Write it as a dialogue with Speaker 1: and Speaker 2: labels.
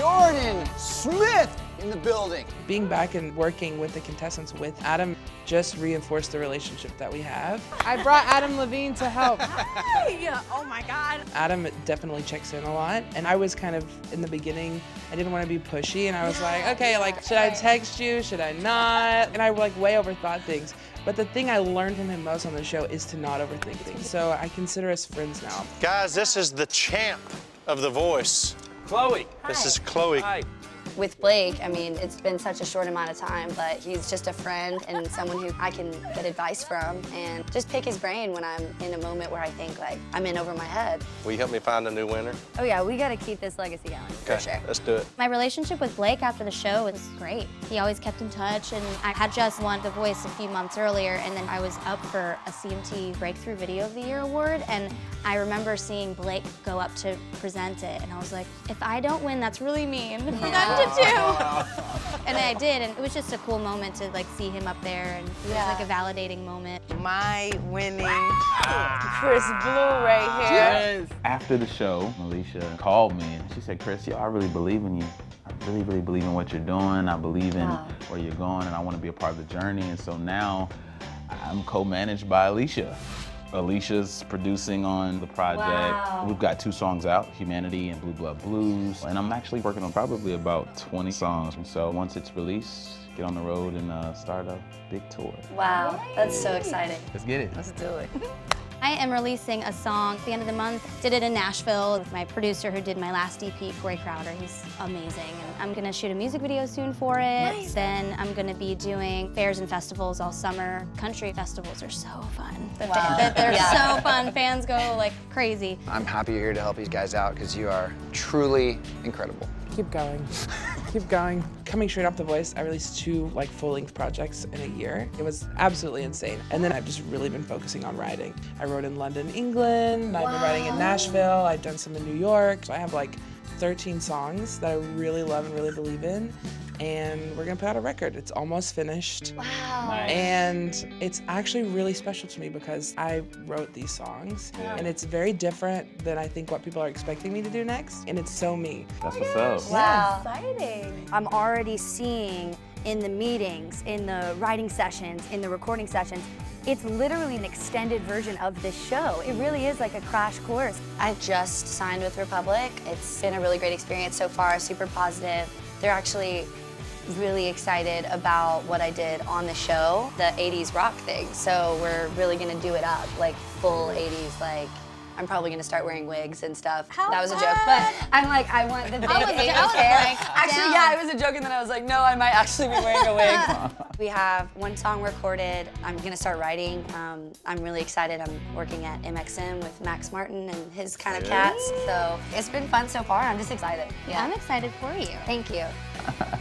Speaker 1: Jordan Smith in the building.
Speaker 2: Being back and working with the contestants with Adam just reinforced the relationship that we have.
Speaker 3: I brought Adam Levine to help.
Speaker 4: Hey! Oh my God.
Speaker 2: Adam definitely checks in a lot, and I was kind of in the beginning, I didn't want to be pushy, and I was like, okay, like, should I text you? Should I not? And I like way overthought things. But the thing I learned from him most on the show is to not overthink things. So I consider us friends now.
Speaker 5: Guys, this is the champ of The Voice.
Speaker 6: Chloe.
Speaker 5: This is Chloe.
Speaker 6: Hi.
Speaker 7: With Blake, I mean, it's been such a short amount of time, but he's just a friend and someone who I can get advice from and just pick his brain when I'm in a moment where I think like I'm in over my head.
Speaker 5: Will you help me find a new winner?
Speaker 4: Oh yeah, we gotta keep this legacy going.
Speaker 5: Okay,
Speaker 7: sure.
Speaker 5: let's do it.
Speaker 8: My relationship with Blake after the show was great. He always kept in touch, and I had just won The Voice a few months earlier, and then I was up for a CMT Breakthrough Video of the Year award, and I remember seeing Blake go up to present it, and I was like, if I don't win, that's really mean for them to and I did, and it was just a cool moment to like see him up there, and it
Speaker 7: Yeah.
Speaker 8: was like a validating moment.
Speaker 3: My winning Chris Blue right here.
Speaker 9: After the show, Alicia called me and she said, Chris, yo, I really believe in you. I really, really believe in what you're doing. I believe in where you're going and I want to be a part of the journey. And so now I'm co-managed by Alicia. Alicia's producing on the project.
Speaker 7: Wow.
Speaker 9: We've got two songs out, Humanity and Blue Blood Blues. And I'm actually working on probably about 20 songs. And so once it's released, get on the road and uh, start a big tour.
Speaker 7: Wow, that's so exciting.
Speaker 9: Let's get it.
Speaker 3: Let's do it.
Speaker 8: I am releasing a song at the end of the month. Did it in Nashville with my producer who did my last EP, Corey Crowder. He's amazing. And I'm gonna shoot a music video soon for it. Then I'm gonna be doing fairs and festivals all summer. Country festivals are so fun. The fa-
Speaker 7: Wow.
Speaker 8: that They're
Speaker 7: Yeah.
Speaker 8: so fun. Fans go like crazy.
Speaker 1: I'm happy you're here to help these guys out because you are truly incredible.
Speaker 2: Keep going. Keep going. Coming straight off The Voice, I released two like full-length projects in a year. It was absolutely insane. And then I've just really been focusing on writing. I wrote in London, England. Wow. I've been writing in Nashville. I've done some in New York. So I have like 13 songs that I really love and really believe in. And we're gonna put out a record. It's almost finished.
Speaker 7: Wow.
Speaker 2: And it's actually really special to me because I wrote these songs and it's very different than I think what people are expecting me to do next. And it's so me.
Speaker 9: That's oh, what's up.
Speaker 7: Wow.
Speaker 4: Exciting.
Speaker 10: I'm already seeing in the meetings, in the writing sessions, in the recording sessions, it's literally an extended version of this show. It really is like a crash course.
Speaker 7: I just signed with Republic. It's been a really great experience so far, super positive. They're actually really excited about what I did on the show, the 80s rock thing. So we're really gonna do it up, like full 80s, like I'm probably gonna start wearing wigs and stuff. that was a joke, but I'm like, I want the big
Speaker 8: was
Speaker 7: 80s hair.
Speaker 8: like,
Speaker 7: actually,
Speaker 8: down.
Speaker 7: yeah, it was a joke, and then I was like, no, I might actually be wearing a wig. we have one song recorded. I'm gonna start writing. Um, I'm really excited. I'm working at MXM with Max Martin and his kind of cats. So it's been fun so far. I'm just excited. Yeah.
Speaker 8: I'm excited for you.
Speaker 7: Thank you.